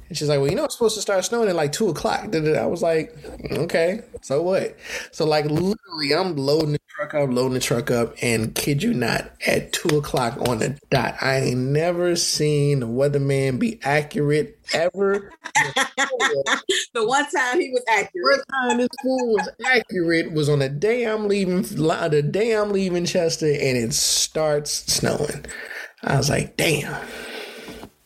And she's like, well, you know, it's supposed to start snowing at like two o'clock. I was like, okay, so what? So like literally, I'm loading the truck up, loading the truck up, and kid you not, at two o'clock on the dot. I ain't never seen the weatherman be accurate ever. the one time he was accurate. First time this fool was accurate was on the day I'm leaving. The day I'm leaving Chester, and it starts snowing. I was like, damn,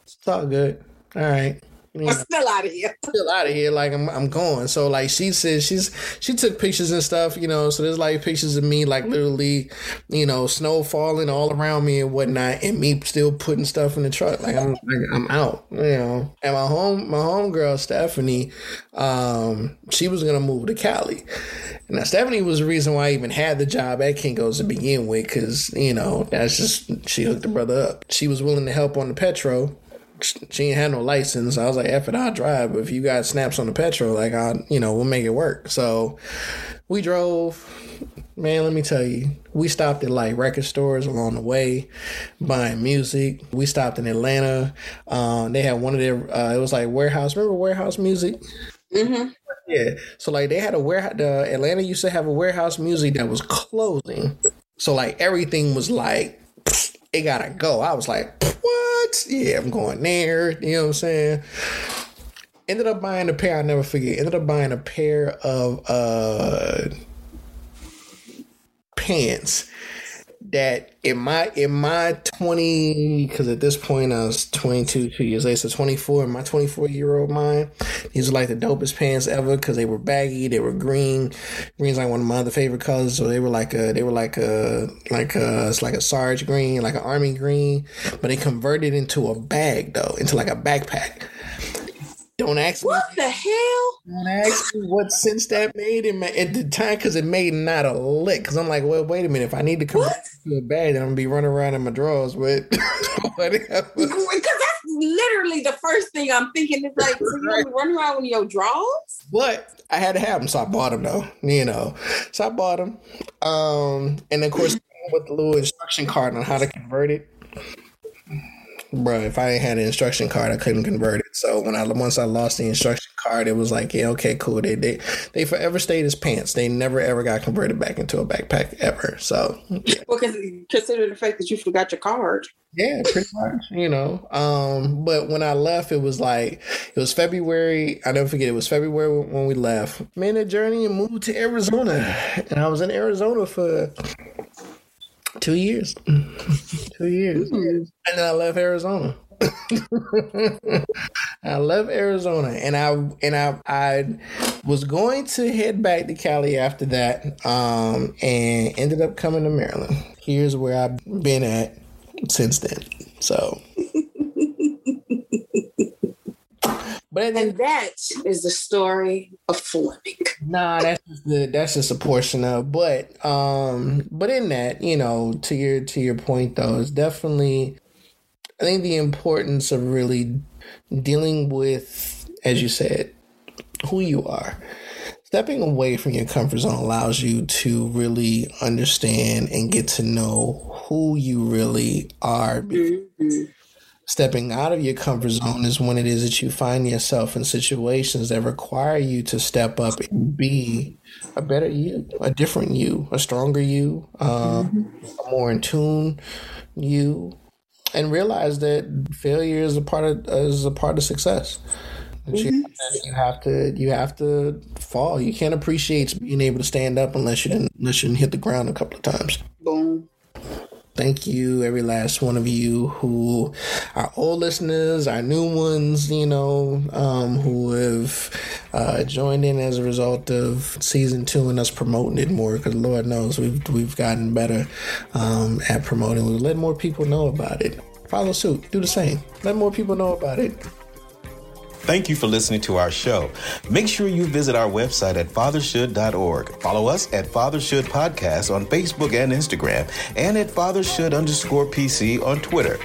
it's all good. All right. I'm still out of here. Still out of here. Like I'm, I'm going. So like she says, she's she took pictures and stuff. You know, so there's like pictures of me, like literally, you know, snow falling all around me and whatnot, and me still putting stuff in the truck. Like I'm, like, I'm out. You know, and my home, my home girl Stephanie, um, she was gonna move to Cali. Now Stephanie was the reason why I even had the job at Kinko's to begin with, because you know that's just she hooked the brother up. She was willing to help on the petro she ain't had no license. I was like, F it, I'll drive. But if you got snaps on the petrol, like I, you know, we'll make it work. So we drove. Man, let me tell you, we stopped at like record stores along the way, buying music. We stopped in Atlanta. Um, they had one of their. Uh, it was like warehouse. Remember warehouse music? Mm-hmm. Yeah. So like they had a warehouse. The Atlanta used to have a warehouse music that was closing. So like everything was like, it gotta go. I was like, what? Yeah, I'm going there. You know what I'm saying? Ended up buying a pair, i never forget. Ended up buying a pair of uh pants that in my in my 20 because at this point i was 22 two years later so 24 in my 24 year old mind these are like the dopest pants ever because they were baggy they were green. Green's like one of my other favorite colors so they were like a they were like a like a it's like a sarge green like an army green but they converted into a bag though into like a backpack don't ask what me. What the hell? Don't ask me what sense that made my, at the time because it made not a lick. Because I'm like, well, wait a minute. If I need to come back to a bag, then I'm gonna be running around in my drawers with whatever. Because that's literally the first thing I'm thinking. Is like, so you running around with your drawers? But I had to have them, so I bought them though. You know, so I bought them. Um, and of course, with the little instruction card on how to convert it bro, if I had an instruction card, I couldn't convert it. So when I once I lost the instruction card, it was like, yeah, okay, cool. They they they forever stayed as pants. They never ever got converted back into a backpack ever. So yeah. well, because consider the fact that you forgot your card. Yeah, pretty much. You know, um, but when I left, it was like it was February. I never forget. It was February when we left. Made a journey and moved to Arizona, and I was in Arizona for Two years. Two years. Mm. And then I left Arizona. I left Arizona and I and I I was going to head back to Cali after that um and ended up coming to Maryland. Here's where I've been at since then. So But and that is the story of Fleming. Nah, that's just the that's just a portion of. But um, but in that, you know, to your to your point though, is definitely, I think the importance of really dealing with, as you said, who you are. Stepping away from your comfort zone allows you to really understand and get to know who you really are. Mm-hmm stepping out of your comfort zone is when it is that you find yourself in situations that require you to step up and be a better you, a different you, a stronger you, um, mm-hmm. a more in tune you, and realize that failure is a part of is a part of success. Mm-hmm. You, you, have to you have to fall. You can't appreciate being able to stand up unless you didn't unless you didn't hit the ground a couple of times. Boom. Thank you, every last one of you who are old listeners, our new ones, you know, um, who have uh, joined in as a result of season two and us promoting it more. Because Lord knows we've we've gotten better um, at promoting. We let more people know about it. Follow suit. Do the same. Let more people know about it. Thank you for listening to our show. Make sure you visit our website at fathershould.org. Follow us at Fathershould Podcast on Facebook and Instagram, and at Fathershould underscore PC on Twitter.